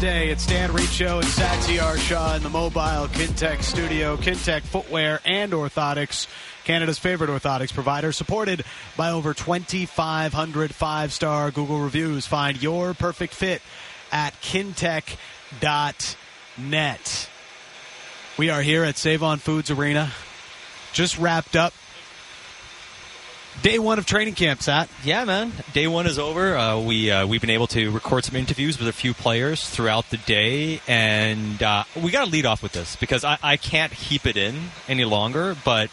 Wednesday. It's Dan Riccio and Satyar Shah in the mobile Kintec studio. Kintec footwear and orthotics, Canada's favorite orthotics provider, supported by over 2,500 five star Google reviews. Find your perfect fit at kintec.net. We are here at Save On Foods Arena. Just wrapped up day one of training camp, Sat. Yeah, man. Day one is over. Uh, we uh, we've been able to record some interviews with a few players throughout the day, and uh, we got to lead off with this because I, I can't keep it in any longer. But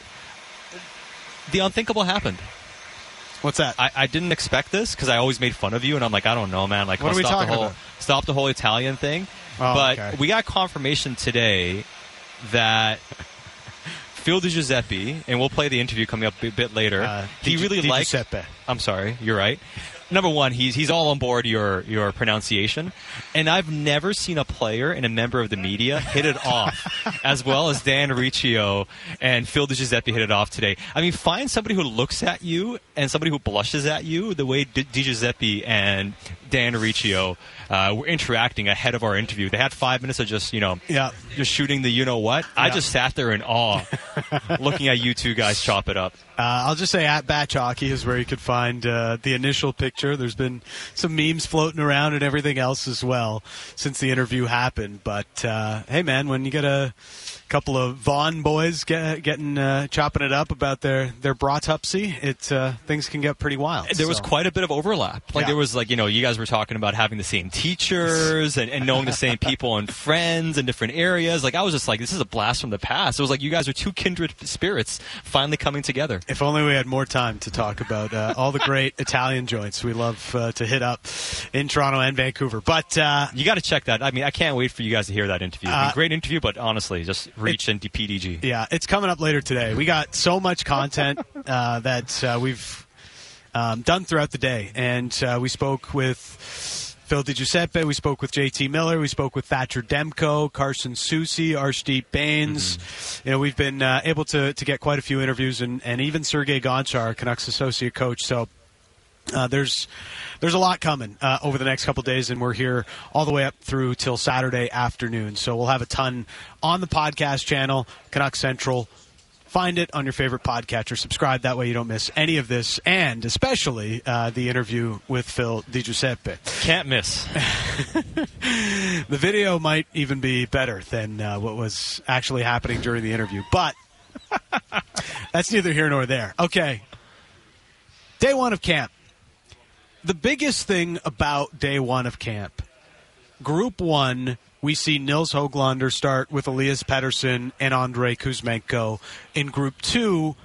the unthinkable happened. What's that? I, I didn't expect this because I always made fun of you, and I'm like, I don't know, man. Like, What are we stop talking the whole about? stop the whole Italian thing. Oh, but okay. we got confirmation today that. Phil Di Giuseppe, and we'll play the interview coming up a bit later. Uh, he Di- really Di liked. Giuseppe. I'm sorry, you're right. Number one, he's he's all on board your your pronunciation, and I've never seen a player and a member of the media hit it off as well as Dan Riccio and Phil Di Giuseppe hit it off today. I mean, find somebody who looks at you and somebody who blushes at you the way Di, Di Giuseppe and Dan Riccio uh, were interacting ahead of our interview. They had five minutes of just you know Yeah. just shooting the you know what. I just sat there in awe, looking at you two guys chop it up. Uh, I'll just say at Batch Hockey is where you could find uh, the initial picture. There's been some memes floating around and everything else as well since the interview happened. But uh, hey, man, when you get a couple of Vaughn boys get, getting uh, chopping it up about their their bratupsy, it uh, things can get pretty wild. there was quite a bit of overlap. Like Yeah. there was like you know you guys were talking about having the same teachers and, and knowing the same people and friends in different areas. Like I was just like this is a blast from the past. It was like you guys are two kindred spirits finally coming together. If only we had more time to talk about uh, all the great Italian joints we love uh, to hit up in Toronto and Vancouver. But uh, You got to check that. I mean, I can't wait for you guys to hear that interview. It'd be Uh, great interview, but honestly, just reach into PDG. Yeah, it's coming up later today. We got so much content uh, that uh, we've um, done throughout the day, and uh, we spoke with Phil Di Giuseppe, we spoke with JT Miller, we spoke with Thatcher Demko, Carson Soucy, Arshdeep Bains. You know, we've been uh, able to to get quite a few interviews, and, and even Sergei Gonchar, Canucks associate coach. So uh, there's there's a lot coming uh, over the next couple days, and we're here all the way up through till Saturday afternoon. So we'll have a ton on the podcast channel, Canuck Central. Find it on your favorite podcatcher. Subscribe that way you don't miss any of this, and especially uh, the interview with Phil Di Giuseppe. Can't miss. The video might even be better than uh, what was actually happening during the interview, but that's neither here nor there. Okay. Day one of camp. The biggest thing about day one of camp, group one, we see Nils Hoglander start with Elias Pettersson and Andrei Kuzmenko. In group two,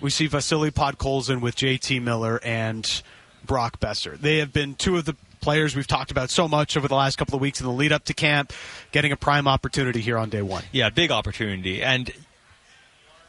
we see Vasily Podkolzin with JT Miller and Brock Boeser. They have been two of the players we've talked about so much over the last couple of weeks in the lead up to camp, getting a prime opportunity here on day one. Yeah, big opportunity. And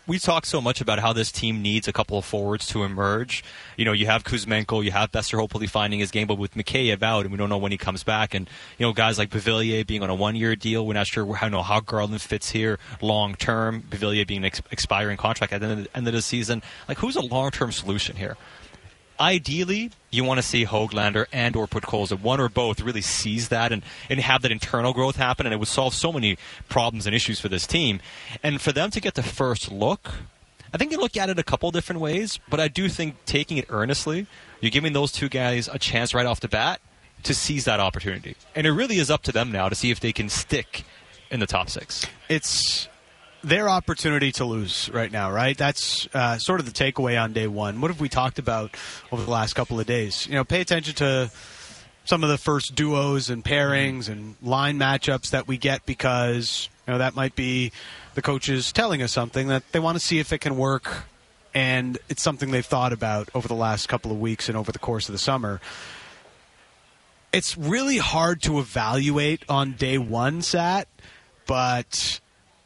we talk so much about how this team needs a couple of forwards to emerge. You know, you have Kuzmenko, you have Boeser hopefully finding his game, but with Mikheyev out, and we don't know when he comes back. And, you know, guys like Beauvillier being on a one year deal, we're not sure how, know how Garland fits here long term. Beauvillier being an ex- expiring contract at the end of the, end of the season. Like, who's a long term solution here? Ideally you want to see Hoglander and or Podkolzin, one or both, really seize that and, and have that internal growth happen, and it would solve so many problems and issues for this team. And for them to get the first look, I think you look at it a couple different ways, but I do think taking it earnestly, you're giving those two guys a chance right off the bat to seize that opportunity. And it really is up to them now to see if they can stick in the top six. it's their opportunity to lose right now, right? That's uh, sort of the takeaway on day one. What have we talked about over the last couple of days? You know, pay attention to some of the first duos and pairings and line matchups that we get because you know that might be the coaches telling us something that they want to see if it can work and it's something they've thought about over the last couple of weeks and over the course of the summer it's really hard to evaluate on day one sat but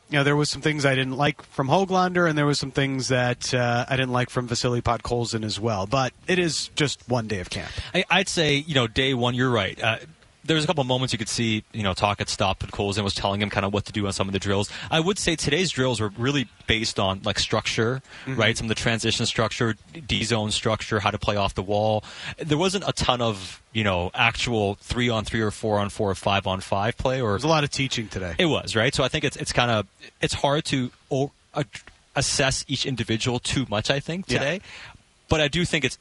you know there was some things i didn't like from hoglander and there was some things that uh, i didn't like from vasily podkolzin as well but it is just one day of camp I, I'd say, you know, day one, you're right. Uh, there was a couple of moments you could see, you know, Tocchet stopped Podkolzin and was telling him kind of what to do on some of the drills. I would say today's drills were really based on like structure, mm-hmm. right? Some of the transition structure, D zone structure, how to play off the wall. There wasn't a ton of you know actual three on three or four on four or five on five play. Or there's a lot of teaching today. It was right. So I think it's it's kind of it's hard to. Uh, assess each individual too much, I think, today. Yeah. But I do think it's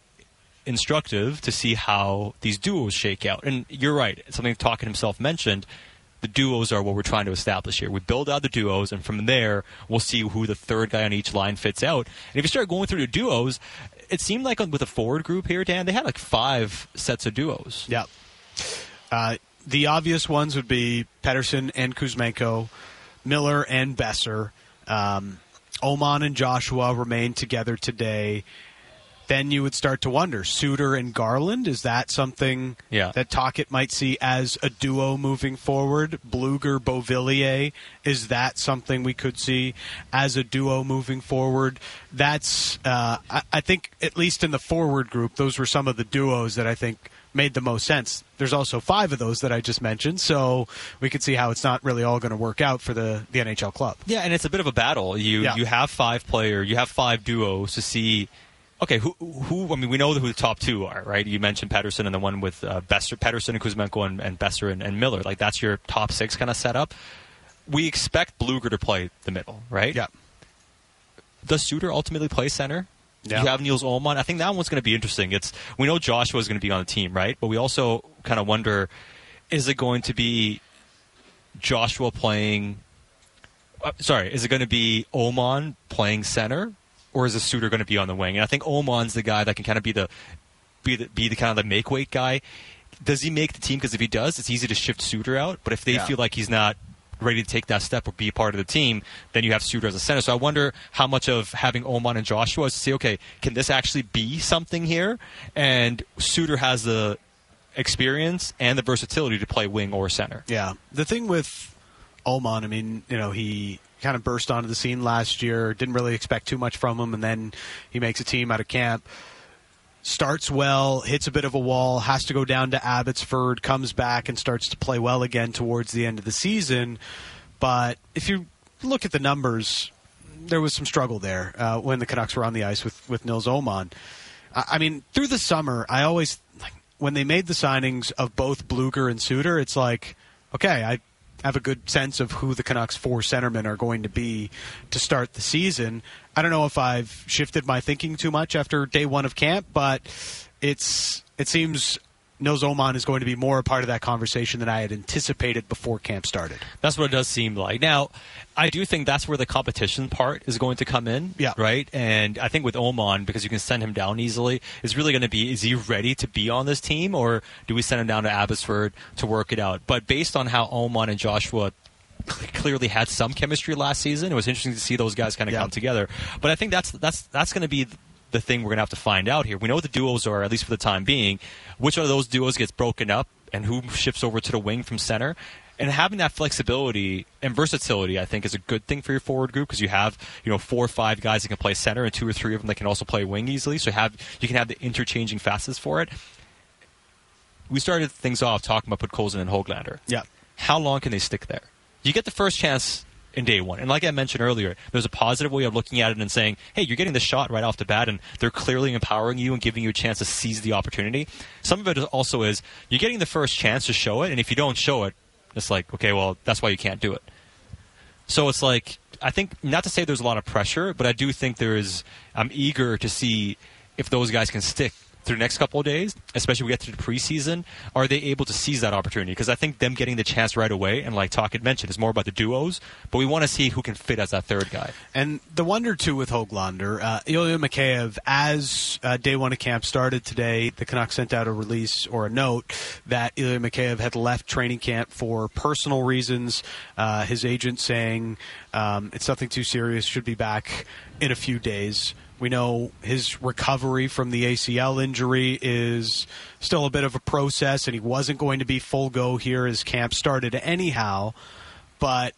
instructive to see how these duos shake out. And you're right, something Tocchet himself mentioned. The duos are what we're trying to establish here. We build out the duos, and from there, we'll see who the third guy on each line fits out. And if you start going through the duos, it seemed like with the forward group here, Dan, they had like five sets of duos. Yeah. Uh, the obvious ones would be Pettersson and Kuzmenko, Miller and Boeser. Um, Åman and Joshua remain together today then you would start to wonder. Suter and Garland is that something yeah. that Tocchet might see as a duo moving forward? Blueger Beauvillier is that something we could see as a duo moving forward? That's uh, I, I, think at least in the forward group those were some of the duos that I think made the most sense. There's also five of those that I just mentioned so we could see how it's not really all going to work out for the, the NHL club. Yeah and it's a bit of a battle. You yeah. you have five player you have five duos to see Okay, who, who? I mean, we know who the top two are, right? You mentioned Pettersson and the one with uh, Boeser, Pettersson and Kuzmenko and, and Boeser and, and Miller. Like that's your top six kind of setup. We expect Blueger to play the middle, right? Yeah. Does Suter ultimately play center? Yeah. You have Nils Åman. I think that one's going to be interesting. It's we know Joshua is going to be on the team, right? But we also kind of wonder: is it going to be Joshua playing? Uh, sorry, is it going to be Åman playing center? Or is the Suter going to be on the wing? And I think Åman's the guy that can kind of be the be the, be the kind of the make weight guy. Does he make the team? Because if he does, it's easy to shift Suter out. But if they yeah. feel like he's not ready to take that step or be part of the team, then you have Suter as a center. So I wonder how much of having Åman and Joshua is to say, okay, can this actually be something here? And Suter has the experience and the versatility to play wing or center. Yeah. The thing with Åman, I mean, you know, he kind of burst onto the scene last year. Didn't really expect too much from him, and then he makes a team out of camp. Starts well, hits a bit of a wall, has to go down to Abbotsford, comes back and starts to play well again towards the end of the season. But if you look at the numbers, there was some struggle there uh, when the Canucks were on the ice with, with Nils Åman. I, I mean, through the summer, I always like when they made the signings of both Blueger and Suter, it's like, okay, I have a good sense of who the Canucks four centermen are going to be to start the season. I don't know if I've shifted my thinking too much after day one of camp, but it's it seems Nils Åman is going to be more a part of that conversation than I had anticipated before camp started. That's what it does seem like. Now, I do think that's where the competition part is going to come in. Yeah. Right? And I think with Åman, because you can send him down easily, is really going to be is he ready to be on this team or do we send him down to Abbotsford to work it out? But based on how Åman and Joshua clearly had some chemistry last season. It was interesting to see those guys kind of yeah. come together. But I think that's that's that's going to be the thing we're going to have to find out here. We know what the duos are, at least for the time being. Which of those duos gets broken up and who shifts over to the wing from center? And having that flexibility and versatility, I think, is a good thing for your forward group because you have, you know, four or five guys that can play center and two or three of them that can also play wing easily. So have you can have the interchanging facets for it. We started things off talking about Podkolzin and Hoglander. Yeah. How long can they stick there? You get the first chance in day one. And like I mentioned earlier, there's a positive way of looking at it and saying, hey, you're getting the shot right off the bat, and they're clearly empowering you and giving you a chance to seize the opportunity. Some of it also is you're getting the first chance to show it, and if you don't show it, it's like, okay, well, that's why you can't do it. So it's like, I think, not to say there's a lot of pressure, but I do think there is, I'm eager to see if those guys can stick through the next couple of days, especially we get to the preseason, are they able to seize that opportunity? Because I think them getting the chance right away, and like Tocchet mentioned, is more about the duos, but we want to see who can fit as that third guy. And the wonder too with Hoglander, uh, Ilya Mikheyev, as uh, day one of camp started today, the Canucks sent out a release or a note that Ilya Mikheyev had left training camp for personal reasons. Uh, his agent saying um, it's nothing too serious, should be back in a few days. We know his recovery from the ACL injury is still a bit of a process, and he wasn't going to be full go here as camp started anyhow. But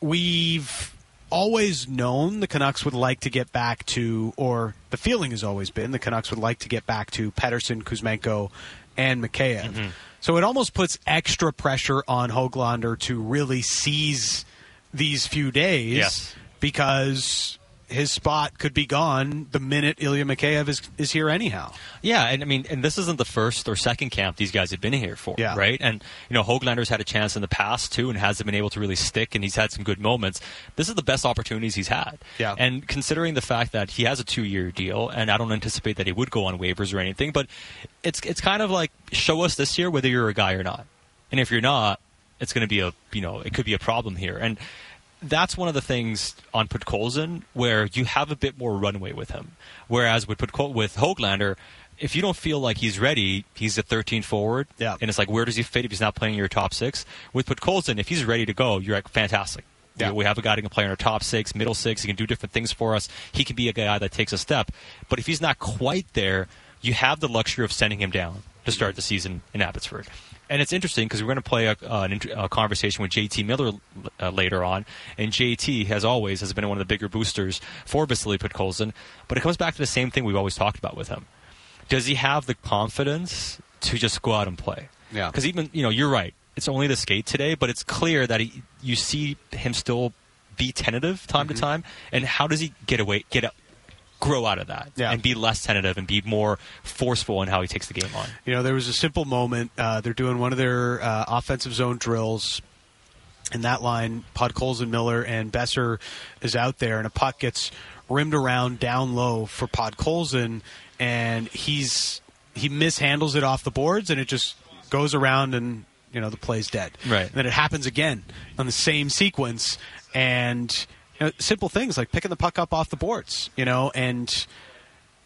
we've always known the Canucks would like to get back to, or the feeling has always been the Canucks would like to get back to Pettersson, Kuzmenko, and Mikheyev. Mm-hmm. So it almost puts extra pressure on Hoglander to really seize these few days Yes. because his spot could be gone the minute Ilya Mikheyev is, is here anyhow. Yeah, and I mean, and this isn't the first or second camp these guys have been here for, Yeah. right? And you know, Hoglander's had a chance in the past too, and hasn't been able to really stick, and he's had some good moments. This is the best opportunities he's had. Yeah. And considering the fact that he has a two-year deal, and I don't anticipate that he would go on waivers or anything, but it's it's kind of like show us this year whether you're a guy or not, and if you're not, it's going to be a you know it could be a problem here, and that's one of the things on Podkolzin where you have a bit more runway with him. Whereas with Podkol- with Hoglander, if you don't feel like he's ready, he's a 13 forward, Yeah. and it's like where does he fit if he's not playing your top six? With Podkolzin, if he's ready to go, you're like fantastic. Yeah. We- We have a guy that can play in our top six, middle six. He can do different things for us. He can be a guy that takes a step. But if he's not quite there, you have the luxury of sending him down to start mm-hmm. the season in Abbotsford. And it's interesting because we're going to play a, uh, an, a conversation with JT Miller uh, later on. And JT, as always, has been one of the bigger boosters for Vasily Podkolzin. But it comes back to the same thing we've always talked about with him. Does he have the confidence to just go out and play? Yeah. Because even, you know, you're right. It's only the skate today, but it's clear that he, you see him still be tentative time Mm-hmm. to time. And how does he get away, get out, grow out of that Yeah. and be less tentative and be more forceful in how he takes the game on? You know, there was a simple moment. Uh, they're doing one of their uh, offensive zone drills. In that line, Podkolzin, Miller, and Boeser is out there, and a puck gets rimmed around down low for Podkolzin, and he's he mishandles it off the boards, and it just goes around, and you know the play's dead. Right. And then it happens again on the same sequence, and you know, simple things like picking the puck up off the boards, you know, and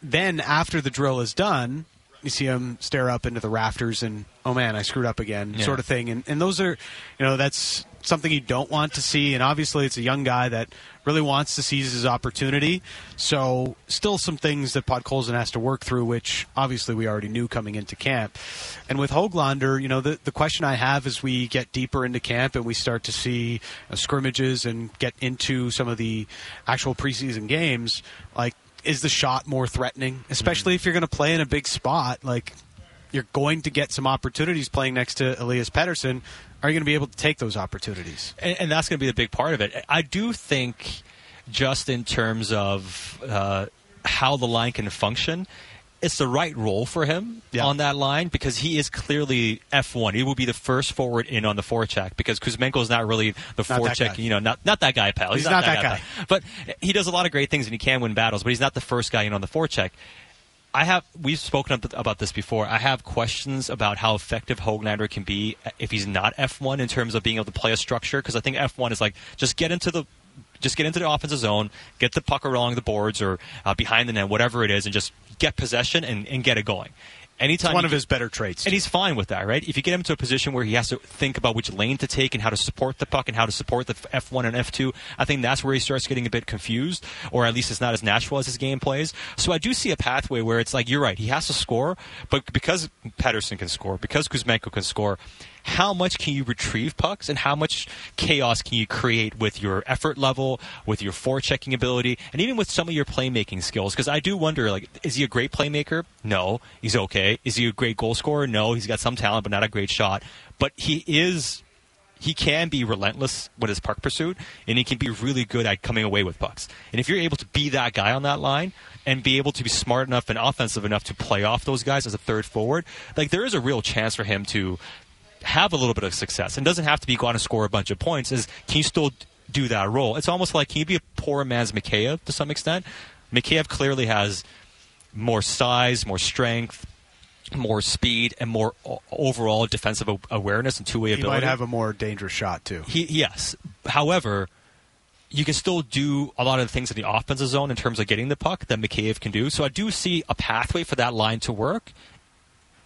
then after the drill is done, you see him stare up into the rafters and oh man, I screwed up again, Yeah. sort of thing. And and those are, you know, that's something you don't want to see. And obviously, it's a young guy that really wants to seize his opportunity. So still some things that Pod Podkolzin has to work through, which obviously we already knew coming into camp. And with Hoglander, you know, the the question I have as we get deeper into camp and we start to see uh, scrimmages and get into some of the actual preseason games, like is the shot more threatening, especially if you're going to play in a big spot? Like, you're going to get some opportunities playing next to Elias Pettersson. Are you going to be able to take those opportunities? and, and that's going to be the big part of it. I do think, just in terms of uh, how the line can function, it's the right role for him Yeah. on that line because he is clearly F one. He will be the first forward in on the forecheck because Kuzmenko is not really the Not forecheck. You know, not not that guy, pal. He's not that guy. pal. But he does a lot of great things and he can win battles. But he's not the first guy in on the forecheck. I have we've spoken about this before. I have questions about how effective Hoglander can be if he's not F1 in terms of being able to play a structure because I think F1 is like just get into the just get into the offensive zone, get the puck along the boards or uh, behind the net, whatever it is, and just get possession and, and get it going. Anytime It's one of get- his better traits. and he's fine with that, right? If you get him to a position where he has to think about which lane to take and how to support the puck and how to support the F1 and F2, I think that's where he starts getting a bit confused, or at least it's not as natural as his game plays. So I do see a pathway where it's like, you're right, he has to score, but because Pettersson can score, because Kuzmenko can score, how much can you retrieve pucks and how much chaos can you create with your effort level, with your forechecking ability, and even with some of your playmaking skills? Because I do wonder, like, is he a great playmaker? No, he's okay. Is he a great goal scorer? No, he's got some talent, but not a great shot. But he is. He can be relentless with his puck pursuit, and he can be really good at coming away with pucks. And if you're able to be that guy on that line and be able to be smart enough and offensive enough to play off those guys as a third forward, like there is a real chance for him to have a little bit of success. And doesn't have to be going to score a bunch of points. Is can you still do that role? It's almost like can you be a poor man's Mikheyev to some extent? Mikheyev clearly has more size, more strength, more speed, and more overall defensive awareness and two-way he ability. might have a more dangerous shot too. He, yes. However, you can still do a lot of the things in the offensive zone in terms of getting the puck that Mikheyev can do. So I do see a pathway for that line to work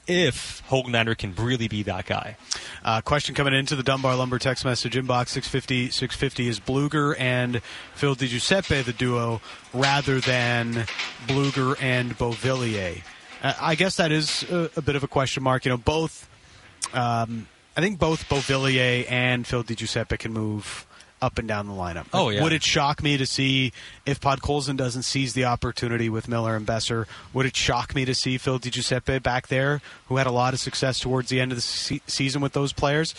if Hoglander can really be that guy. Uh, question coming into the Dunbar Lumber text message inbox 650 650 is Blueger and Phil Di Giuseppe the duo rather than Blueger and Beauvillier. Uh, I guess that is a, a bit of a question mark. You know, both. Um, I think both Beauvillier and Phil Di Giuseppe can move up and down the lineup. Oh, yeah. Would it shock me to see if Podkolzin doesn't seize the opportunity with Miller and Boeser? Would it shock me to see Phil Di Giuseppe back there, who had a lot of success towards the end of the se- season with those players?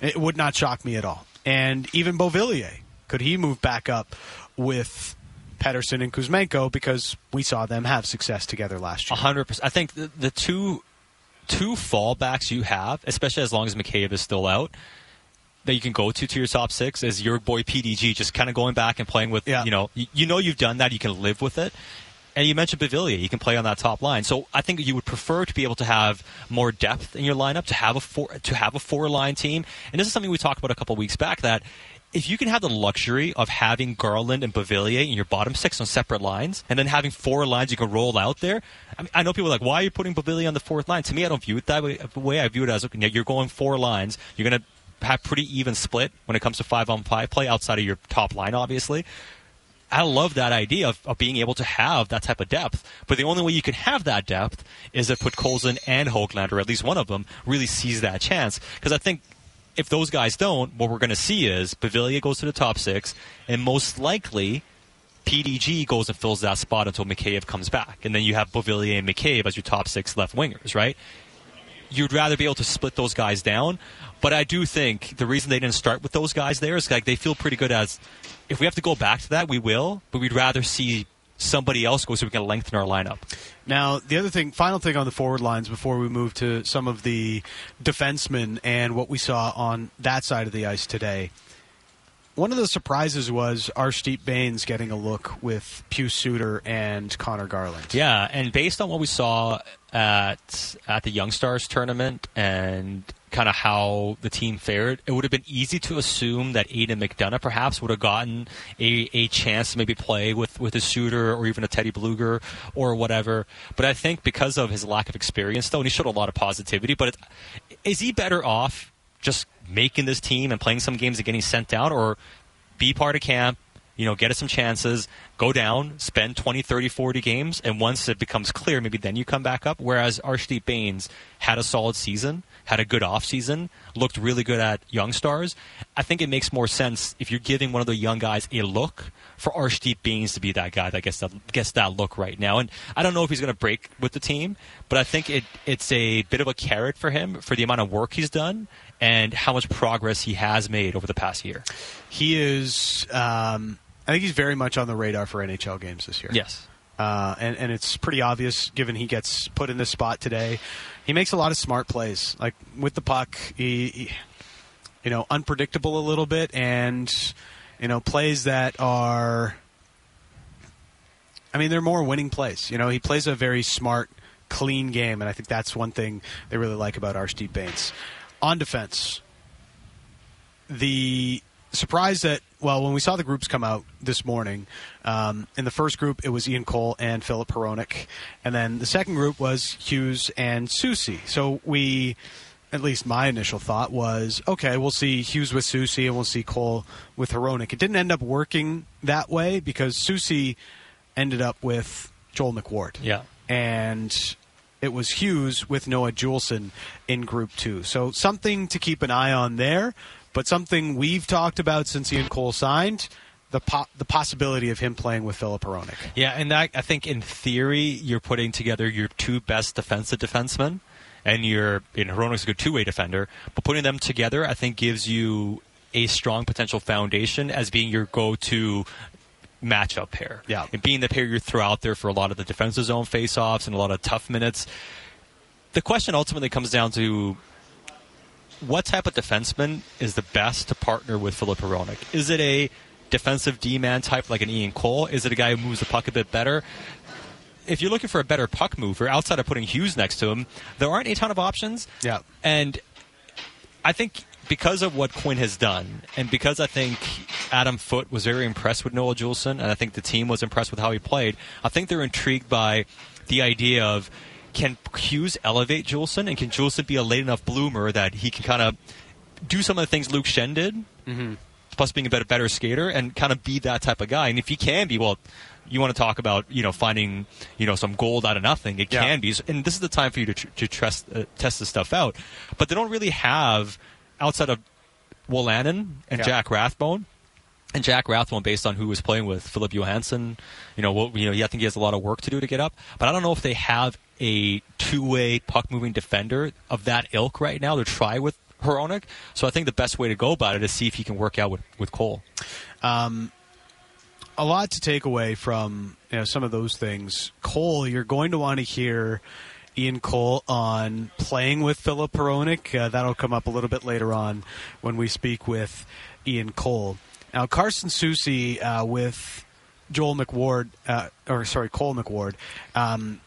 It would not shock me at all. And even Beauvillier, could he move back up with Pettersson and Kuzmenko because we saw them have success together last year? hundred percent. I think the, the two two fallbacks you have, especially as long as McCabe is still out, that you can go to to your top six is your boy PDG, just kind of going back and playing with. Yeah. You know, you, you know you've done that. You can live with it. And you mentioned Beauvillier, you can play on that top line. So I think you would prefer to be able to have more depth in your lineup, to have a four to have a four line team. And this is something we talked about a couple weeks back that if you can have the luxury of having Garland and Beauvillier in your bottom six on separate lines, and then having four lines you can roll out there. I, mean, I know people are like, why are you putting Beauvillier on the fourth line? To me, I don't view it that way. Way I view it as okay, you're going four lines. You're going to have pretty even split when it comes to five on five play outside of your top line, obviously. I love that idea of, of being able to have that type of depth. But the only way you can have that depth is if Podkolzin and Hoagland, or at least one of them, really sees that chance. Because I think if those guys don't, what we're going to see is Beauvillier goes to the top six, and most likely PDG goes and fills that spot until McCabe comes back. And then you have Beauvillier and McCabe as your top six left wingers, right? You'd rather be able to split those guys down. But I do think the reason they didn't start with those guys there is like they feel pretty good as if we have to go back to that, we will, but we'd rather see somebody else go so we can lengthen our lineup. Now, the other thing, final thing on the forward lines before we move to some of the defensemen and what we saw on that side of the ice today. One of the surprises was Arshdeep Bains getting a look with Pius Suter and Connor Garland. Yeah, and based on what we saw at at the Young Stars tournament and kind of how the team fared, it would have been easy to assume that Aidan McDonough perhaps would have gotten a, a chance to maybe play with, with a shooter or even a Teddy Blueger or whatever. But I think because of his lack of experience, though, and he showed a lot of positivity, but it, is he better off just making this team and playing some games and getting sent out, or be part of camp, you know, get us some chances, go down, spend 20, 30, 40 games, and once it becomes clear, maybe then you come back up. Whereas Arshdeep Bains had a solid season, had a good off season, looked really good at young stars. I think it makes more sense if you're giving one of the young guys a look for Arshdeep Bains to be that guy that gets that gets that look right now. And I don't know if he's going to break with the team, but I think it it's a bit of a carrot for him for the amount of work he's done and how much progress he has made over the past year. He is, um, I think he's very much on the radar for NHL games this year. Yes. Uh, and, and it's pretty obvious given he gets put in this spot today. He makes a lot of smart plays. Like with the puck, he, he you know, unpredictable a little bit and, you know, plays that are, I mean, they're more winning plays. You know, he plays a very smart, clean game, and I think that's one thing they really like about Arshdeep Bains. On defense, the surprise that well when we saw the groups come out this morning um, in the first group it was ian cole and Filip Hronek, and then the second group was hughes and Soucy. so we at least my initial thought was okay we'll see hughes with Soucy and we'll see cole with Hronek. it didn't end up working that way because Soucy ended up with joel mcward Yeah. and it was Hughes with Noah Juulsen in Group Two. So something to keep an eye on there, but something we've talked about since Ian Cole signed the po- the possibility of him playing with Filip Hronek. Yeah, and that I think in theory you're putting together your two best defensive defensemen, and you're in Hronek's a good two way defender, but putting them together I think gives you a strong potential foundation as being your go to matchup pair. Yeah. And being the pair you throw out there for a lot of the defensive zone faceoffs and a lot of tough minutes. The question ultimately comes down to what type of defenseman is the best to partner with Filip Hronek? Is it a defensive D man type like an Ian Cole? Is it a guy who moves the puck a bit better? If you're looking for a better puck mover outside of putting Hughes next to him, there aren't a ton of options. Yeah. And I think because of what Quinn has done, and because I think Adam Foote was very impressed with Noah Juulsen, and I think the team was impressed with how he played, I think they're intrigued by the idea of can Hughes elevate Juulsen, and can Juulsen be a late enough bloomer that he can kind of do some of the things Luke Schenn did, mm-hmm. plus being a better, better skater, and kind of be that type of guy. And if he can be, well, you want to talk about you know finding you know some gold out of nothing. It Yeah. can be, and this is the time for you to, tr- to trust, uh, test this stuff out. But they don't really have outside of Wolanin and Yeah. Jack Rathbone. and Jack Rathbone, based on who was playing with Philip Johansson, you know, what, you know, I think he has a lot of work to do to get up. But I don't know if they have a two-way puck-moving defender of that ilk right now to try with Hronek. So I think the best way to go about it is see if he can work out with with Cole. Um, a lot to take away from you know, some of those things. Cole, you're going to want to hear Ian Cole on playing with Filip Hronek. Uh, that'll come up a little bit later on when we speak with Ian Cole. Now, Carson Soucy uh, with Joel McWard, uh, or sorry, Cole McWard. Um,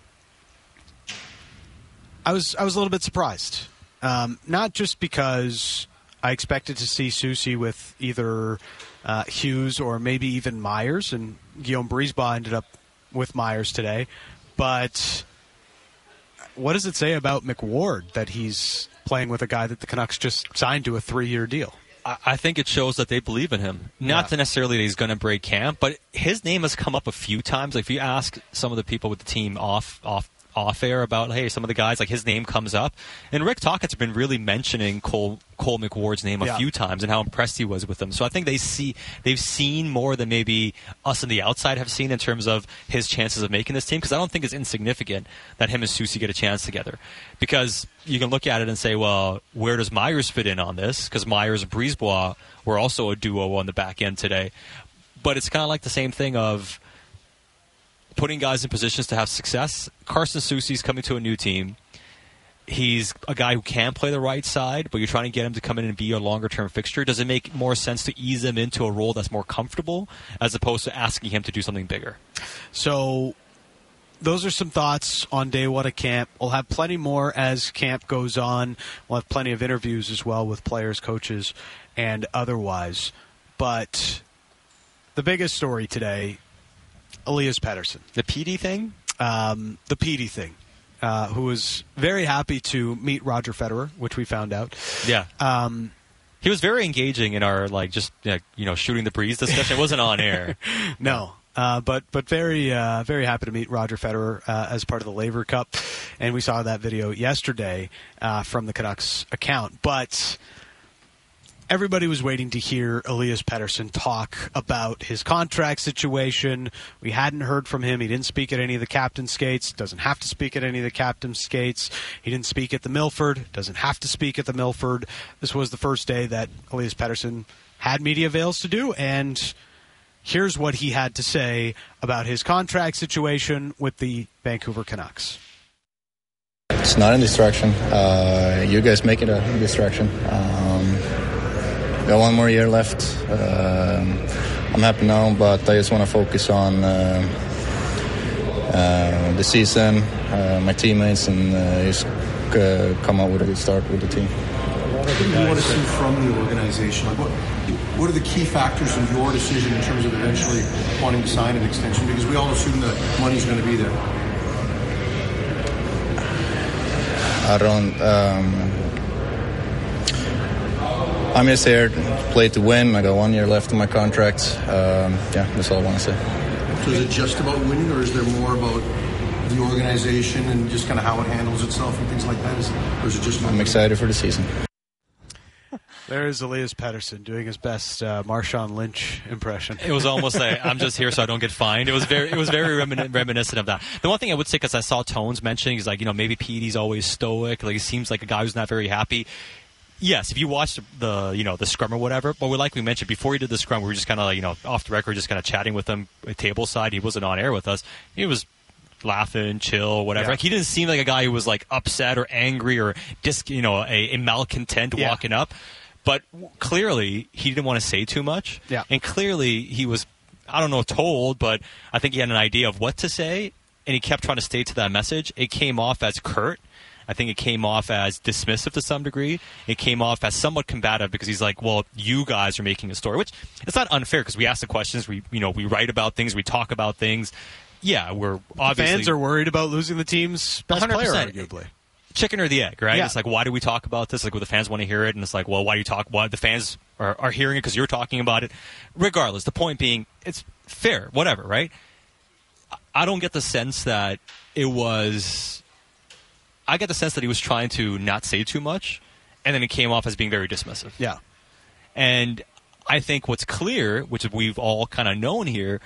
I was I was a little bit surprised, um, not just because I expected to see Soucy with either uh, Hughes or maybe even Myers, and Guillaume Brisebois ended up with Myers today, but what does it say about McWard that he's playing with a guy that the Canucks just signed to a three-year deal? I think it shows that they believe in him. Not Yeah. necessarily that he's going to break camp, but his name has come up a few times. Like if you ask some of the people with the team off off off air about hey some of the guys like his name comes up, and Rick Tocchet's been really mentioning Cole Cole McWard's name a Yeah. few times and how impressed he was with him. So I think they see they've seen more than maybe us on the outside have seen in terms of his chances of making this team. Because I don't think it's insignificant that him and Soucy get a chance together. Because you can look at it and say, well, where does Myers fit in on this? Because Myers and Brisebois were also a duo on the back end today. But it's kind of like the same thing of putting guys in positions to have success. Carson Soucy's coming to a new team. He's a guy who can play the right side, but you're trying to get him to come in and be a longer term fixture. Does it make more sense to ease him into a role that's more comfortable as opposed to asking him to do something bigger? So those are some thoughts on day one of camp. We'll have plenty more as camp goes on. We'll have plenty of interviews as well with players, coaches, and otherwise. But the biggest story today, Elias Pettersson, The PD thing? um, the Petey thing, uh, who was very happy to meet Roger Federer, which we found out. Yeah. Um, He was very engaging in our, like, just, you know, shooting the breeze discussion. It wasn't on air. No, uh, but but very uh, very happy to meet Roger Federer uh, as part of the Laver Cup, and we saw that video yesterday uh, from the Canucks account. But everybody was waiting to hear Elias Pettersson talk about his contract situation. We hadn't heard from him. He didn't speak at any of the captain skates. Doesn't have to speak at any of the captain skates. He didn't speak at the Milford. Doesn't have to speak at the Milford. This was the first day that Elias Pettersson had media avails to do, and here's what he had to say about his contract situation with the Vancouver Canucks. It's not a distraction. Uh, you guys make it a distraction. Um, got one more year left. Um, I'm happy now, but I just want to focus on uh, uh, the season, uh, my teammates, and uh, just uh, come out with a good start with the team. What do you want to see from the organization? Like what, what are the key factors in your decision in terms of eventually wanting to sign an extension? Because we all assume that money's going to be there. I don't. Um, I'm just here to play to win. I got one year left in my contract. Um, yeah, that's all I want to say. So is it just about winning, or is there more about the organization and just kind of how it handles itself and things like that? Is it, or is it just? I'm excited for the season. There is Elias Pettersson doing his best uh, Marshawn Lynch impression. It was almost like I'm just here so I don't get fined. It was very, it was very remin- reminiscent of that. The one thing I would say, because I saw Tones mentioning, he's like, you know, maybe Petey's always stoic. Like he seems like a guy who's not very happy. Yes, if you watch the, you know the scrum or whatever, but we like we mentioned before he did the scrum, we were just kind of like you know off the record, just kind of chatting with him at table side. He wasn't on air with us. He was laughing, chill, whatever. Yeah. Like he didn't seem like a guy who was like upset or angry or dis, you know, a, a malcontent Yeah. walking up. But w- clearly, he didn't want to say too much. Yeah. And clearly, he was, I don't know, told, but I think he had an idea of what to say, and he kept trying to stay to that message. It came off as curt. I think it came off as dismissive to some degree. It came off as somewhat combative because he's like, "Well, you guys are making a story," which it's not unfair because we ask the questions, we you know we write about things, we talk about things. Yeah, we're obviously Fans are worried about losing the team's best player, 100%. arguably. chicken or the egg, right? Yeah. It's like, why do we talk about this? Like, well, the fans want to hear it, and it's like, well, why do you talk? Why the fans are, are hearing it because you're talking about it? Regardless, the point being, it's fair, whatever, right? I don't get the sense that it was. I get the sense that he was trying to not say too much, and then it came off as being very dismissive. Yeah. And I think what's clear, which we've all kind of known here,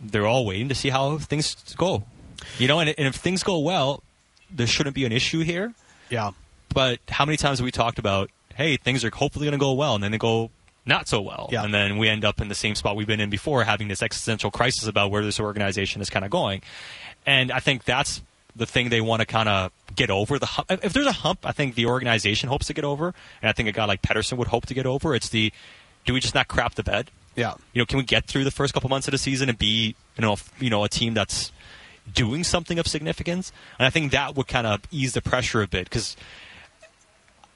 they're all waiting to see how things go. You know, and, and if things go well, there shouldn't be an issue here. Yeah. But how many times have we talked about, hey, things are hopefully going to go well, and then they go not so well. Yeah. And then we end up in the same spot we've been in before, having this existential crisis about where this organization is kind of going. And I think that's the thing they want to kind of get over. The hump. If there's a hump, I think the organization hopes to get over, and I think a guy like Pettersson would hope to get over. It's the do we just not crap the bed? Yeah. You know, can we get through the first couple months of the season and be, you know, you know, a team that's doing something of significance? And I think that would kind of ease the pressure a bit because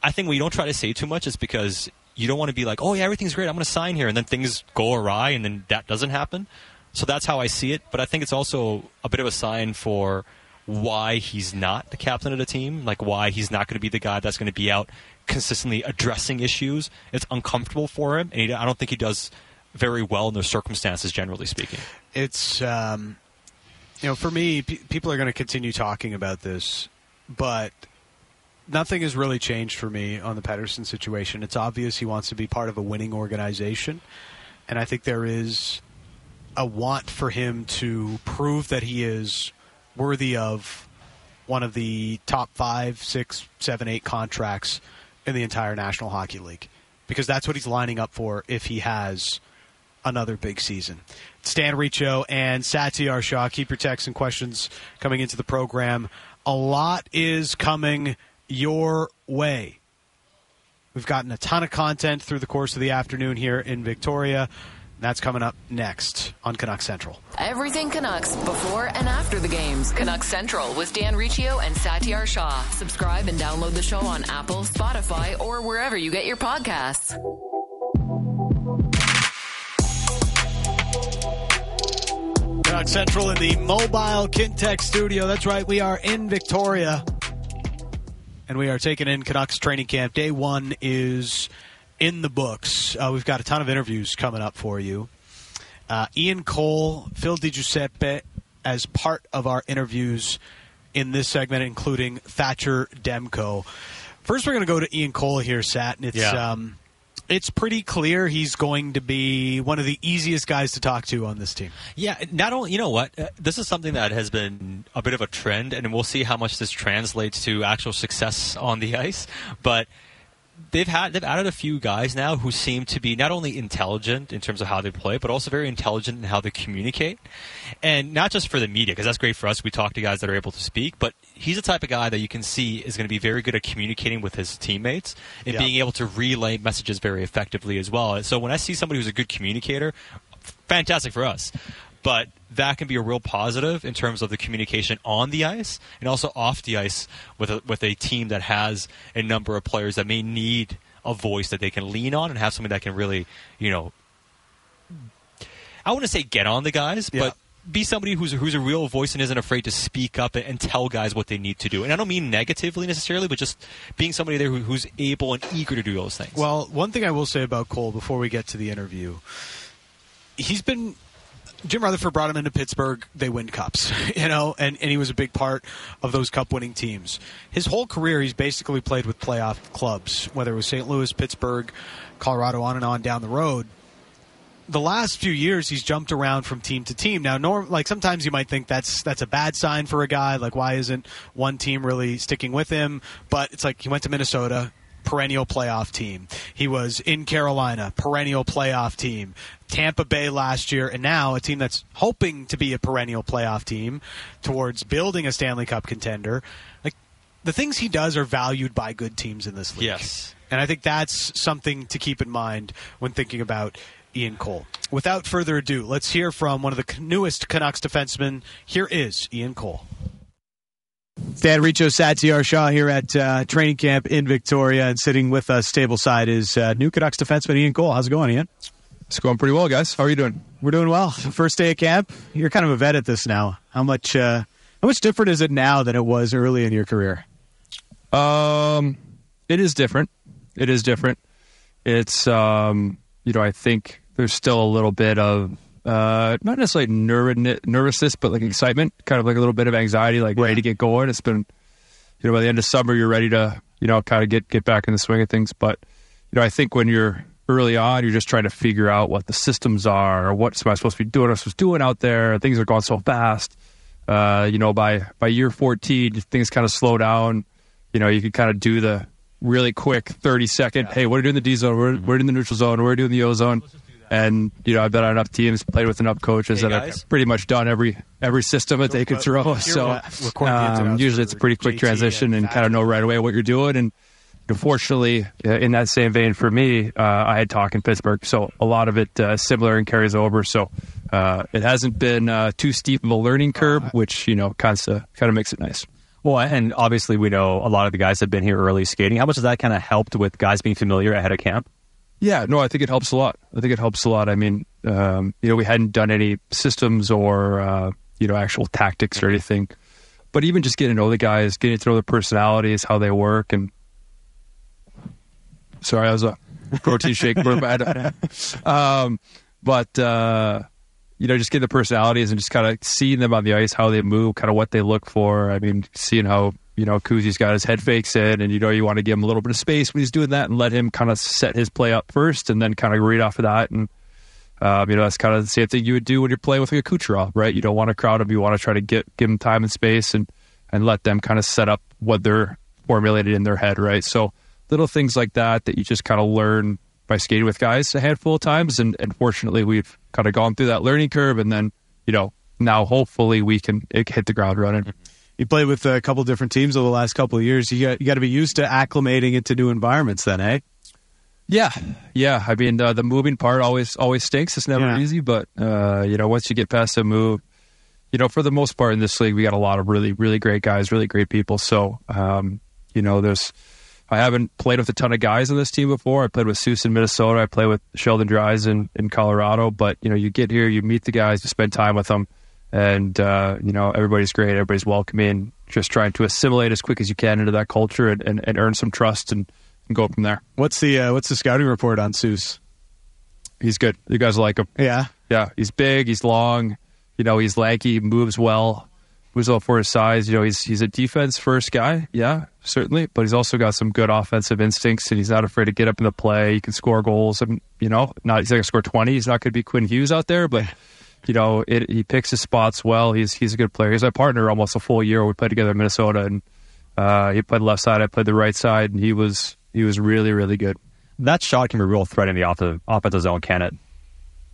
I think we don't try to say too much is because you don't want to be like, oh yeah, everything's great, I'm going to sign here, and then things go awry, and then that doesn't happen. So that's how I see it. But I think it's also a bit of a sign for why he's not the captain of the team, like why he's not going to be the guy that's going to be out consistently addressing issues. It's uncomfortable for him, and he, I don't think he does very well in those circumstances, generally speaking. It's um, you know, for me, pe people are going to continue talking about this, but nothing has really changed for me on the Pettersson situation. It's obvious he wants to be part of a winning organization, and I think there is a want for him to prove that he is worthy of one of the top five, six, seven, eight contracts in the entire National Hockey League, because that's what he's lining up for if he has another big season. Stan Riccio and Satyar Shah. Keep your texts and questions coming into the program. A lot is coming your way. We've gotten a ton of content through the course of the afternoon here in Victoria. That's coming up next on Canuck Central. Everything Canucks before and after the games. Canucks Central with Dan Riccio and Satyar Shah. Subscribe and download the show on Apple, Spotify, or wherever you get your podcasts. Canuck Central in the mobile Kintec studio. That's right, we are in Victoria. And we are taking in Canucks training camp. Day one is in the books. Uh, we've got a ton of interviews coming up for you. Uh, Ian Cole, Phil DiGiuseppe, as part of our interviews in this segment, including Thatcher Demko. First, we're going to go to Ian Cole here, Sat, and it's Yeah. um, it's pretty clear he's going to be one of the easiest guys to talk to on this team. Yeah, not only you know what uh, this is something that has been a bit of a trend, and we'll see how much this translates to actual success on the ice. But they've had they've added a few guys now who seem to be not only intelligent in terms of how they play, but also very intelligent in how they communicate, and not just for the media because that's great for us. We talk to guys that are able to speak, but he's the type of guy that you can see is going to be very good at communicating with his teammates and Yeah. being able to relay messages very effectively as well. So when I see somebody who's a good communicator, fantastic for us. But that can be a real positive in terms of the communication on the ice and also off the ice with a, with a team that has a number of players that may need a voice that they can lean on and have somebody that can really, you know, I wouldn't say get on the guys, Yeah. but be somebody who's who's a real voice and isn't afraid to speak up and, and tell guys what they need to do. And I don't mean negatively necessarily, but just being somebody there who, who's able and eager to do those things. Well, one thing I will say about Cole before we get to the interview, he's been Jim Rutherford brought him into Pittsburgh. They win cups, you know, and, and he was a big part of those cup winning teams. His whole career, he's basically played with playoff clubs, whether it was St. Louis, Pittsburgh, Colorado, on and on down the road. The last few years, he's jumped around from team to team. Now, norm, like sometimes you might think that's that's a bad sign for a guy. Like, why isn't one team really sticking with him? But it's like he went to Minnesota, perennial playoff team. He was in Carolina, perennial playoff team. Tampa Bay last year, and now a team that's hoping to be a perennial playoff team towards building a Stanley Cup contender. Like the things he does are valued by good teams in this league. Yes. And I think that's something to keep in mind when thinking about Ian Cole. Without further ado, let's hear from one of the newest Canucks defensemen. Here is Ian Cole. Dan Riccio Satyar Shah here at uh, training camp in Victoria, and sitting with us table side is uh, new Canucks defenseman Ian Cole. How's it going, Ian? It's going pretty well, guys. How are you doing? We're doing well. First day of camp. You're kind of a vet at this now. How much? Uh, how much different is it now than it was early in your career? Um, it is different. It is different. It's um, you know, I think there's still a little bit of uh, not necessarily nerv- nervousness, but like excitement, kind of like a little bit of anxiety, like ready to get going. It's been, you know, by the end of summer, you're ready to, you know, kind of get get back in the swing of things. But you know, I think when you're early on, you're just trying to figure out what the systems are or what am I supposed to be doing, what I'm supposed to be doing out there. Things are going so fast. Uh, you know, by by year 14, things kind of slow down. You know, you can kind of do the really quick 30 second, hey, what are you doing in the D zone? We're, we're in the neutral zone. We're doing the O zone. And you know, I've been on enough teams, played with enough coaches Hey, that guys. I've pretty much done every every system that they could throw. So um, usually it's a pretty quick JT transition and and kind of know right away what you're doing. And unfortunately, uh, in that same vein for me, uh, I had talk in Pittsburgh, so a lot of it uh, similar and carries over. So uh, it hasn't been uh, too steep of a learning curve, which you know kind of kind of makes it nice. Well, and obviously we know a lot of the guys have been here early skating. How much has that kind of helped with guys being familiar ahead of camp? Yeah, no, I think it helps a lot. I think it helps a lot. I mean, um, you know, we hadn't done any systems or uh, you know actual tactics or anything, but even just getting to know the guys, getting to know their personalities, how they work, and sorry, I was a protein shake burp. Um, but uh, you know, just getting the personalities and just kind of seeing them on the ice, how they move, kind of what they look for. I mean, seeing how you know Kuzi's got his head fakes in, and you know you want to give him a little bit of space when he's doing that, and let him kind of set his play up first, and then kind of read off of that. And um, you know that's kind of the same thing you would do when you're playing with like a Kucherov, right? You don't want to crowd him, you want to try to get give him time and space, and and let them kind of set up what they're formulated in their head, right? So little things like that that you just kind of learn by skating with guys a handful of times, and, and fortunately we've kind of gone through that learning curve, and then you know now hopefully we can hit the ground running. You played with a couple different teams over the last couple of years. You got you got to be used to acclimating into new environments, then, eh? Yeah, yeah. I mean, uh, the moving part always always stinks. It's never Yeah. easy, but uh, you know, once you get past the move, you know, for the most part in this league, we got a lot of really, really great guys, really great people. So, um, you know, there's. I haven't played with a ton of guys on this team before. I played with Seuss in Minnesota. I played with Sheldon Dries in, in Colorado. But you know, you get here, you meet the guys, you spend time with them, and uh, you know, everybody's great. Everybody's welcoming. Just trying to assimilate as quick as you can into that culture and, and, and earn some trust and, and go from there. What's the uh, what's the scouting report on Seuss? He's good. You guys like him. Yeah, Yeah, he's big, he's long, you know, he's lanky, moves well, moves well for his size. You know, he's he's a defense first guy, yeah, certainly, but he's also got some good offensive instincts, and he's not afraid to get up in the play. He can score goals, and you know, not he's not gonna score twenty. He's not going to be Quinn Hughes out there, but you know, it, he picks his spots well. He's he's a good player. He's my partner almost a full year. We played together in Minnesota, and uh, he played left side, I played the right side, and he was he was really really good. That shot can be a real threat in the off- offensive zone, can it?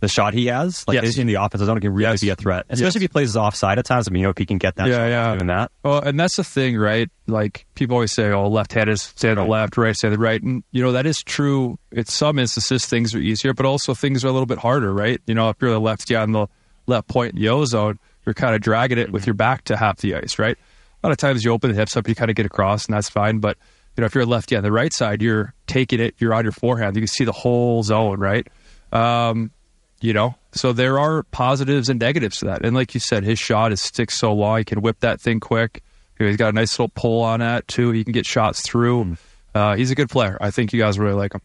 The shot he has, like Yes. in the offensive zone, can really Yes. be a threat, especially Yes. if he plays offside at times. I mean, you know, if he can get that, Yeah, shot yeah. doing that. Well, and that's the thing, right? Like people always say, "Oh, left-handed stay on the left, right stay on the right," and you know that is true. In some instances, things are easier, but also things are a little bit harder, right? You know, if you're the lefty on the left point in the O zone, you're kind of dragging it with your back to half the ice, right? A lot of times you open the hips up, you kind of get across, and that's fine. But you know, if you're lefty on the right side, you're taking it, you're on your forehand, you can see the whole zone, right? Um, you know so there are positives and negatives to that and like you said his shot is sticks so long he can whip that thing quick You know, he's got a nice little pull on that too he can get shots through uh, he's a good player i think you guys really like him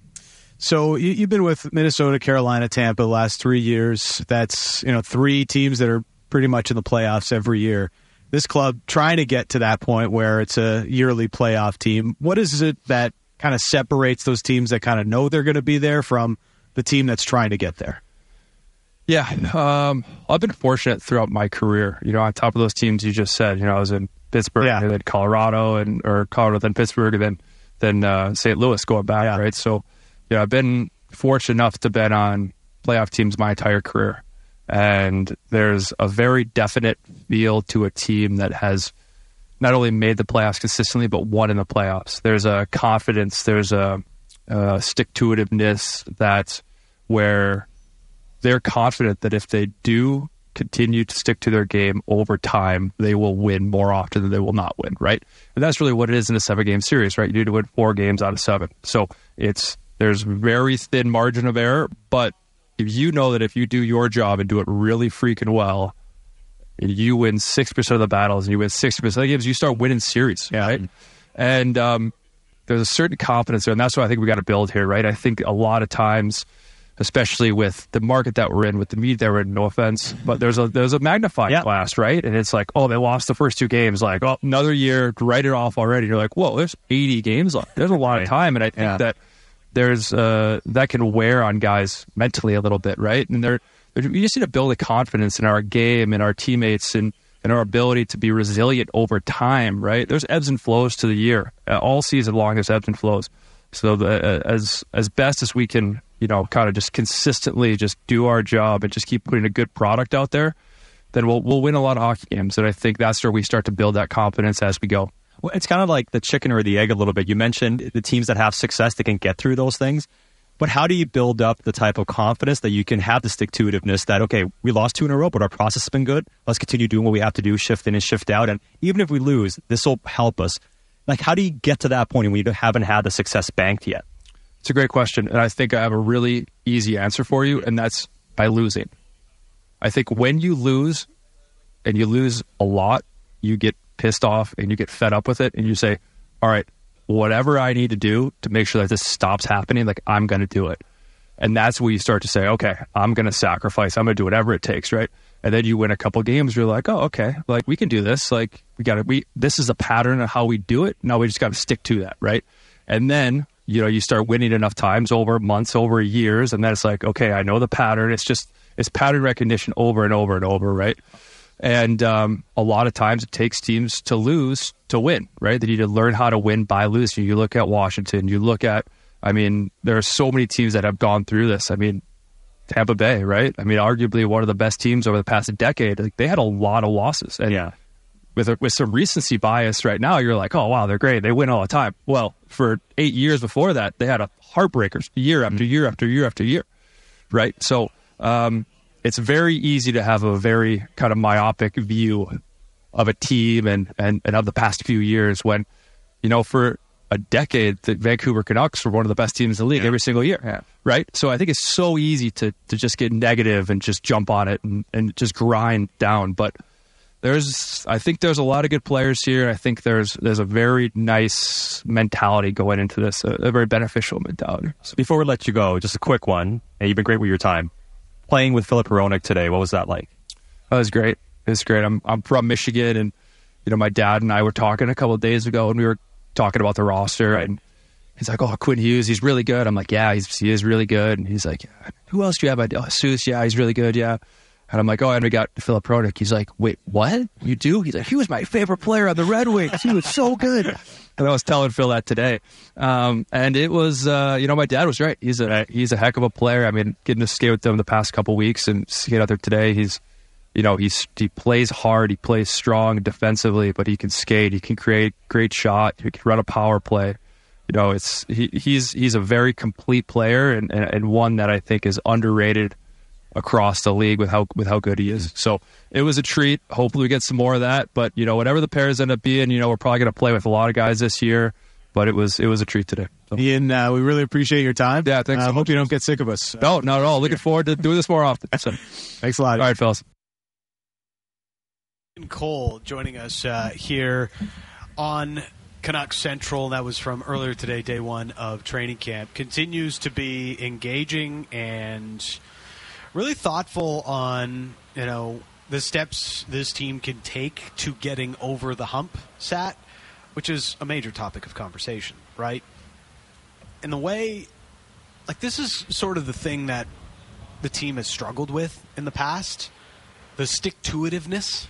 So you, you've been with Minnesota, Carolina, Tampa the last three years. That's you know three teams that are pretty much in the playoffs every year. This club trying to get to that point where it's a yearly playoff team. What is it that kind of separates those teams that kind of know they're going to be there from the team that's trying to get there? yeah um, i've been fortunate throughout my career you know on top of those teams you just said you know i was in pittsburgh Yeah. and then colorado and or colorado then pittsburgh and then then uh, st louis going back Yeah. right so yeah i've been fortunate enough to bet on playoff teams my entire career and there's a very definite feel to a team that has not only made the playoffs consistently but won in the playoffs. There's a confidence, there's a, a stick to itiveness that where they're confident that if they do continue to stick to their game over time, they will win more often than they will not win, right? And that's really what it is in a seven game series, right? You need to win four games out of seven. So it's there's very thin margin of error, but if you know that if you do your job and do it really freaking well, and you win six percent of the battles and you win sixty percent of the games, you start winning series, right? And um, there's a certain confidence there, and that's what I think we got to build here, right? I think a lot of times, especially with the market that we're in, with the media that we're in, no offense, but there's a there's a magnifying Yeah. glass, right? And it's like, oh, they lost the first two games, like, oh, another year, write it off already. You're like, whoa, there's 80 games left. There's a lot of time, and I think Yeah. that there's uh, that can wear on guys mentally a little bit, right? And they're, they're you just need to build a confidence in our game and our teammates and and our ability to be resilient over time, right? There's ebbs and flows to the year. Uh, all season long, there's ebbs and flows. So the, uh, as as best as we can, you know, kind of just consistently just do our job and just keep putting a good product out there, then we'll we'll win a lot of hockey games. And I think that's where we start to build that confidence as we go. Well, it's kind of like the chicken or the egg a little bit. You mentioned the teams that have success that can get through those things. But how do you build up the type of confidence that you can have the stick to itiveness that, okay, we lost two in a row, but our process has been good. Let's continue doing what we have to do, shift in and shift out. And even if we lose, this will help us. Like, how do you get to that point when you haven't had the success banked yet? It's a great question. And I think I have a really easy answer for you, and that's by losing. I think when you lose and you lose a lot, you get pissed off and you get fed up with it and you say, all right, whatever I need to do to make sure that this stops happening, like I'm going to do it. And that's where you start to say, okay, I'm going to sacrifice. I'm going to do whatever it takes, right? And then you win a couple games. You're like, oh, okay, like we can do this. Like we got to, we, this is a pattern of how we do it. Now we just got to stick to that, right? And then, you know, you start winning enough times over months, over years. And then it's like, okay, I know the pattern. It's just, it's pattern recognition over and over and over, right? And um, a lot of times it takes teams to lose to win, right? They need to learn how to win by losing. You look at Washington, you look at, I mean, there are so many teams that have gone through this. I mean, Tampa Bay, right? I mean, arguably one of the best teams over the past decade. Like, they had a lot of losses. And Yeah. with a, with some recency bias right now, you're like, oh wow, they're great, they win all the time. Well, for eight years before that, they had a heartbreakers year after year after year after year, right? So um, it's very easy to have a very kind of myopic view of a team and, and and of the past few years when, you know, for a decade, the Vancouver Canucks were one of the best teams in the league every single year, right? So I think it's so easy to to just get negative and just jump on it and, and just grind down, but there's I think there's a lot of good players here. I think there's there's a very nice mentality going into this, a, a very beneficial mentality. So before we let you go, just a quick one. And you've been great with your time. Playing with Filip Hronek today, what was that like? That was great. It was great. I'm I'm from Michigan, and you know my dad and I were talking a couple of days ago, and we were talking about the roster, and he's like, "Oh, Quinn Hughes, he's really good." I'm like, "Yeah, he's he is really good." And he's like, "Who else do you have?" I, oh, Seuss, yeah, he's really good, yeah. And I'm like, "Oh, and we got Filip Hronek." He's like, "Wait, what? You do?" He's like, "He was my favorite player on the Red Wings. He was so good." And I was telling Phil that today, um, and it was, uh, you know, my dad was right. He's a he's a heck of a player. I mean, getting to skate with him the past couple weeks and skate out there today, he's you know he's he plays hard he plays strong defensively but he can skate he can create great shot he can run a power play you know it's he, he's he's a very complete player and, and, and one that I think is underrated across the league with how with how good he is so it was a treat hopefully we get some more of that but you know whatever the pairs end up being you know we're probably going to play with a lot of guys this year but it was it was a treat today so. Ian, uh, we really appreciate your time. Yeah, thanks I so hope much. you don't get sick of us. no not at all looking forward to doing this more often so Thanks a lot. all right fellas Ian Cole joining us uh, here on Canucks Central. That was from earlier today, day one of training camp. Continues to be engaging and really thoughtful on you know the steps this team can take to getting over the hump. Sat, which is a major topic of conversation, right? In the way, like this is sort of the thing that the team has struggled with in the past. The stick to itiveness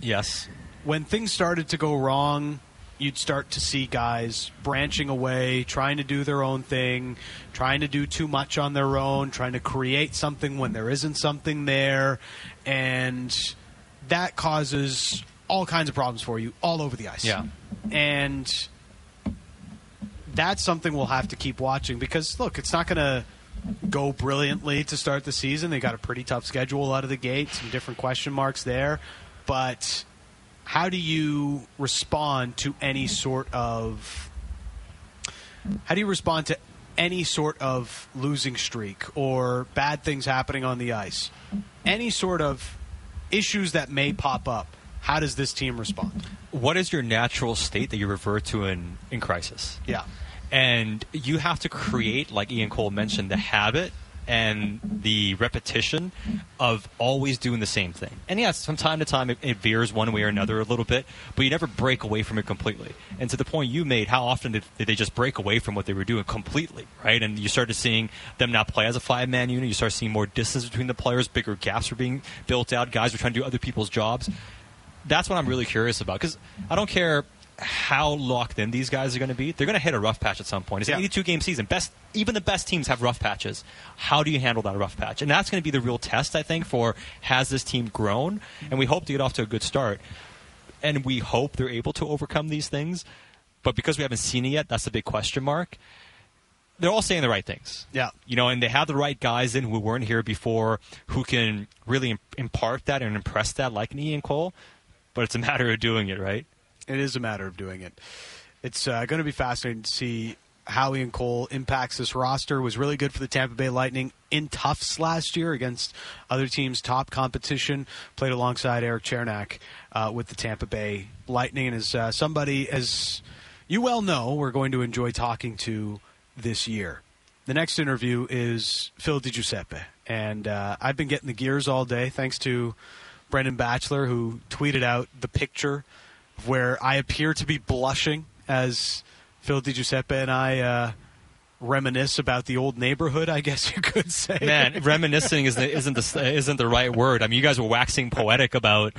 Yes. when things started to go wrong, you'd start to see guys branching away, trying to do their own thing, trying to do too much on their own, trying to create something when there isn't something there, and that causes all kinds of problems for you all over the ice. Yeah. And that's something we'll have to keep watching because look, it's not going to go brilliantly to start the season. They got a pretty tough schedule out of the gate, some different question marks there, but how do you respond to any sort of how do you respond to any sort of losing streak or bad things happening on the ice? Any sort of issues that may pop up how does this team respond? What is your natural state that you revert to in, in crisis? yeah. And you have to create, like Ian Cole mentioned, the habit and the repetition of always doing the same thing. And yes, from time to time it, it, veers one way or another a little bit, but you never break away from it completely. And to the point you made, how often did, did they just break away from what they were doing completely, right? And you started seeing them not play as a five man unit. You start seeing more distance between the players, bigger gaps were being built out. Guys were trying to do other people's jobs. That's what I'm really curious about because I don't care how locked in these guys are going to be. They're going to hit a rough patch at some point. It's yeah. an 82 game season. Best, even the best teams have rough patches. How do you handle that rough patch? And that's going to be the real test, I think, for has this team grown? And we hope to get off to a good start. And we hope they're able to overcome these things. But because we haven't seen it yet, that's the big question mark. They're all saying the right things. Yeah. You know, and they have the right guys in who weren't here before who can really impart that and impress that, like an Ian Cole. But it's a matter of doing it, right? It is a matter of doing it. It's uh, going to be fascinating to see how Ian Cole impacts this roster. Was really good for the Tampa Bay Lightning in Tufts last year against other teams' top competition. Played alongside Erik Cernak uh, with the Tampa Bay Lightning, and as uh, somebody as you well know, we're going to enjoy talking to this year. The next interview is Phil Di Giuseppe, and uh, I've been getting the gears all day thanks to Brendan Batchelor, who tweeted out the picture where I appear to be blushing as Phil Di Giuseppe and I uh, reminisce about the old neighborhood. I guess you could say. Man, reminiscing isn't isn't the isn't the right word. I mean, you guys were waxing poetic about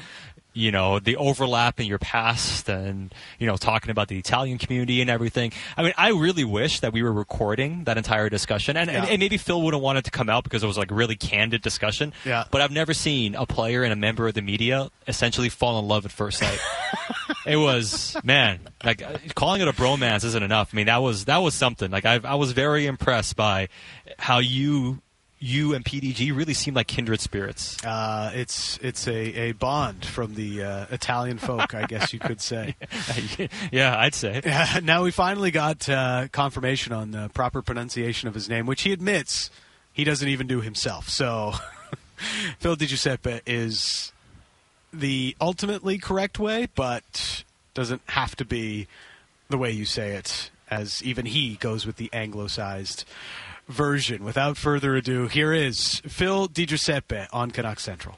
you know the overlap in your past and you know talking about the Italian community and everything. I mean, I really wish that we were recording that entire discussion, and, yeah. and, and, maybe Phil would have wanted to come out because it was like really candid discussion. Yeah. But I've never seen a player and a member of the media essentially fall in love at first sight. it was man, like calling it a bromance isn't enough. I mean, that was that was something. Like I, I was very impressed by how you you and PDG really seem like kindred spirits. Uh, it's it's a, a bond from the uh, Italian folk, I guess you could say. yeah, I'd say. now we finally got uh, confirmation on the proper pronunciation of his name, which he admits he doesn't even do himself. So Phil Di Giuseppe is the ultimately correct way, but doesn't have to be the way you say it, as even he goes with the anglicized version. Without further ado, here is Phil Di Giuseppe on Canuck Central.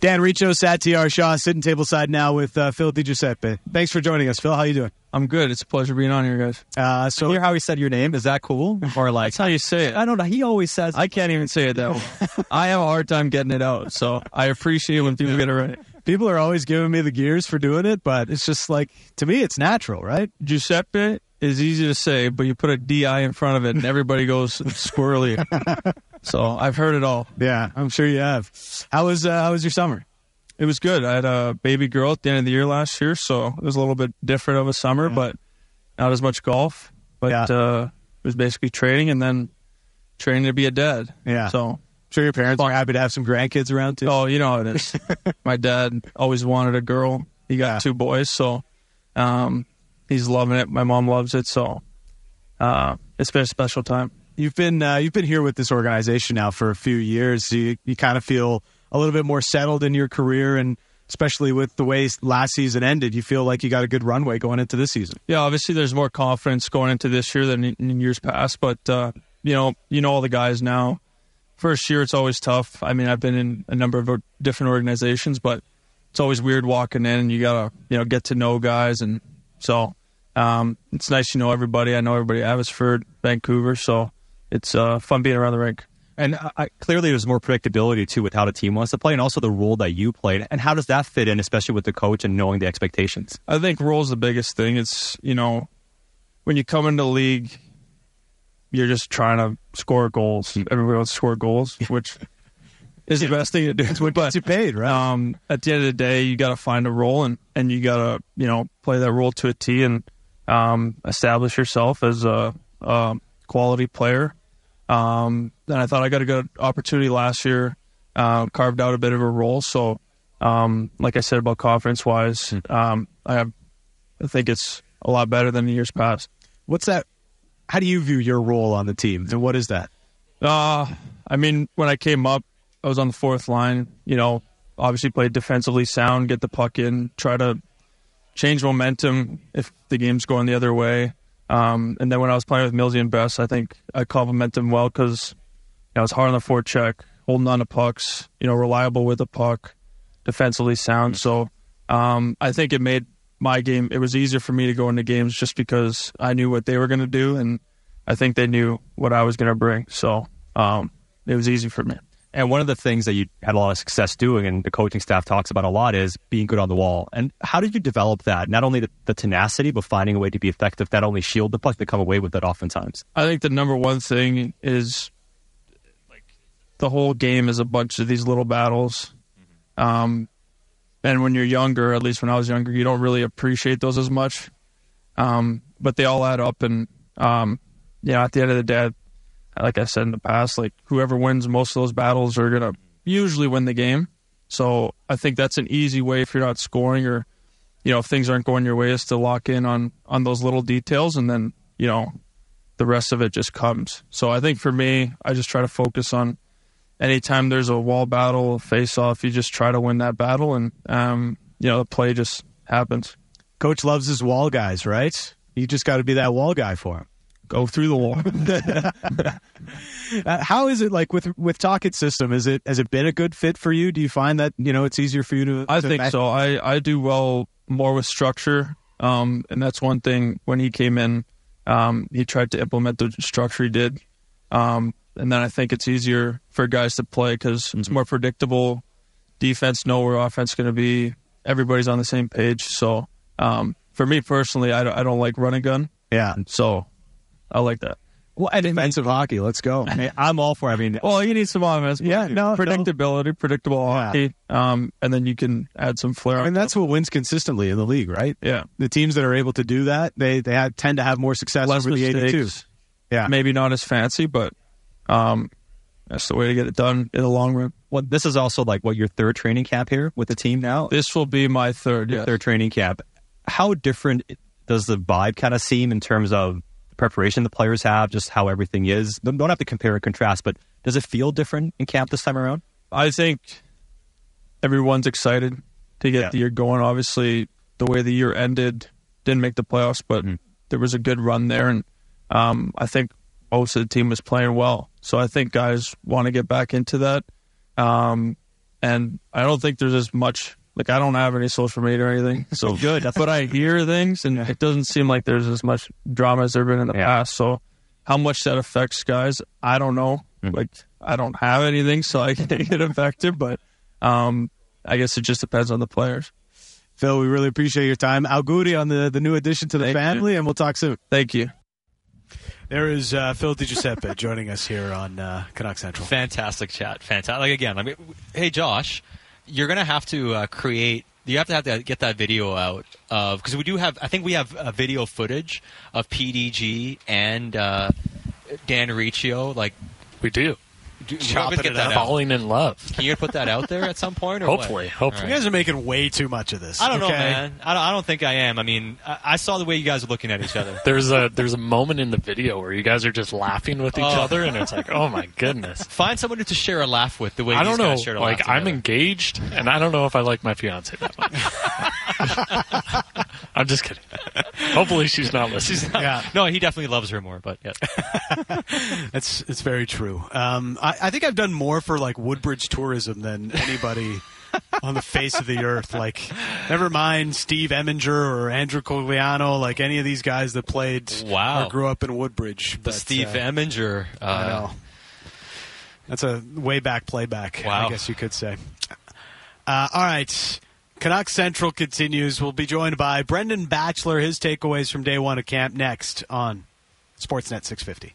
Dan Riccio, Satiar Shah, sitting tableside now with uh, Phil Di Giuseppe. Thanks for joining us, Phil. How you doing? I'm good. It's a pleasure being on here, guys. Uh, so, I hear how he said your name. Is that cool? Or like that's how you say it? I don't know. He always says. I can't even say it that way. I have a hard time getting it out, so I appreciate when people get it right. People are always giving me the gears for doing it, but it's just like to me, it's natural, right? Giuseppe is easy to say, but you put a DI in front of it and everybody goes squirrely. so I've heard it all. Yeah, I'm sure you have. How was uh, how was your summer? It was good. I had a baby girl at the end of the year last year, so it was a little bit different of a summer, yeah. but not as much golf. But yeah. uh, it was basically training and then training to be a dad. Yeah. So I'm sure your parents are happy to have some grandkids around too. Oh, you know how it is. My dad always wanted a girl. He got yeah. two boys, so um, he's loving it. My mom loves it, so uh, it's been a special time. You've been uh, you've been here with this organization now for a few years. Do you, you kind of feel a little bit more settled in your career, and especially with the way last season ended, you feel like you got a good runway going into this season. Yeah, obviously there's more confidence going into this year than in years past, but uh, you know you know all the guys now. First year, it's always tough. I mean, I've been in a number of different organizations, but it's always weird walking in and you gotta you know get to know guys, and so um, it's nice to know everybody. I know everybody at Abbotsford, Vancouver, so it's uh, fun being around the rink. And I, clearly, there's more predictability too with how the team wants to play, and also the role that you played. And how does that fit in, especially with the coach and knowing the expectations? I think role is the biggest thing. It's you know, when you come into the league, you're just trying to score goals. Everybody wants to score goals, which is the best thing to do. It's what gets you paid, right? Um, at the end of the day, you got to find a role, and and you got to you know play that role to a T, and um, establish yourself as a, a quality player. Um, and I thought I got a good opportunity last year, uh, carved out a bit of a role. So, um, like I said about confidence wise, hmm. um, I have, I think it's a lot better than the years past. What's that? How do you view your role on the team, and what is that? Uh, I mean, when I came up, I was on the fourth line. You know, obviously played defensively sound, get the puck in, try to change momentum if the game's going the other way. Um, and then when I was playing with Millsy and Best, I think I complement them well because know, was hard on the forecheck, holding on to pucks, you know, reliable with the puck, defensively sound. So um, I think it made my game. It was easier for me to go into games just because I knew what they were going to do, and I think they knew what I was going to bring. So um, it was easy for me. And one of the things that you had a lot of success doing, and the coaching staff talks about a lot, is being good on the wall. And how did you develop that? Not only the, the tenacity, but finding a way to be effective, not only shield the puck, but come away with it oftentimes. I think the number one thing is like the whole game is a bunch of these little battles. Um, and when you're younger, at least when I was younger, you don't really appreciate those as much. Um, but they all add up, and um, you know, at the end of the day, like I said in the past, like whoever wins most of those battles are gonna usually win the game. So I think that's an easy way if you're not scoring or you know if things aren't going your way is to lock in on on those little details and then you know the rest of it just comes. So I think for me, I just try to focus on anytime there's a wall battle, face off, you just try to win that battle and um, you know the play just happens. Coach loves his wall guys, right? You just got to be that wall guy for him. Go through the wall. Uh, how is it like with with Tocchet system? Is it has it been a good fit for you? Do you find that you know it's easier for you to? I to think so. I, I do well more with structure. Um, and that's one thing when he came in, um, he tried to implement the structure he did. Um, and then I think it's easier for guys to play because it's more predictable. Defense know where offense going to be. Everybody's on the same page. So um, for me personally, I don't, I don't like run and gun. Yeah. So I like that. Well, and defensive hockey. Let's go. I mean, I'm all for. I mean, Well, you need some offense. Yeah, no, no. predictability, predictable Yeah. hockey, um, and then you can add some flair. I mean, that's what wins consistently in the league, right? yeah, The teams that are able to do that, they they have, tend to have more success less over the mistakes. 82. Yeah. maybe not as fancy, but um, that's the way to get it done in the long run. well, this is also like what your third training camp here with the team now. This will be my third. Yeah, Third training camp. How different does the vibe kind of seem in terms of the preparation the players have, just how everything is? Don't have to compare and contrast, but does it feel different in camp this time around? I think everyone's excited to get Yeah. the year going. Obviously, the way the year ended, didn't make the playoffs, but Mhm. there was a good run there, and um, I think most of the team was playing well. So I think guys want to get back into that, um, and I don't think there's as much. Like I don't have any social media or anything, so good. But I hear things, and it doesn't seem like there's as much drama as there been in the Yeah. past. So how much that affects guys, I don't know. Like I don't have anything, so I can't get affected. But um, I guess it just depends on the players. Phil, we really appreciate your time. Auguri on the, the new addition to the Thank you. family, and we'll talk soon. Thank you. There is uh, Phil Di Giuseppe joining us here on uh, Canuck Central. Fantastic chat. Fantastic. Like again, I mean, hey Josh, you're gonna have to uh, create. You have to have to get that video out of because we do have. I think we have uh, video footage of PDG and uh, Dan Riccio. Like, We do. Do, Chopping get it that up. Falling in love. Can you put that out there at some point? Or what? Hopefully, hopefully. You guys are making way too much of this. I don't know, man. I don't, I don't think I am. I mean, I, I saw the way you guys are looking at each other. There's a there's a moment in the video where you guys are just laughing with each Oh. other, and it's like, oh my goodness. Find someone to share a laugh with the way I don't know. guys shared a Like laugh I'm together. engaged, and I don't know if I like my fiance that much. I'm just kidding. Hopefully, she's not listening. She's not- Yeah. No, he definitely loves her more, but yeah. It's it's very true. Um, I, I think I've done more for like Woodbridge tourism than anybody on the face of the earth. Like, never mind Steve Eminger or Andrew Cogliano, like any of these guys that played Wow. or grew up in Woodbridge. The But, Steve uh, Eminger. Uh, I know. That's a way back playback, Wow. I guess you could say. Uh, all right. Canuck Central continues. We'll be joined by Brendan Batchelor, his takeaways from day one of camp next on Sportsnet 650.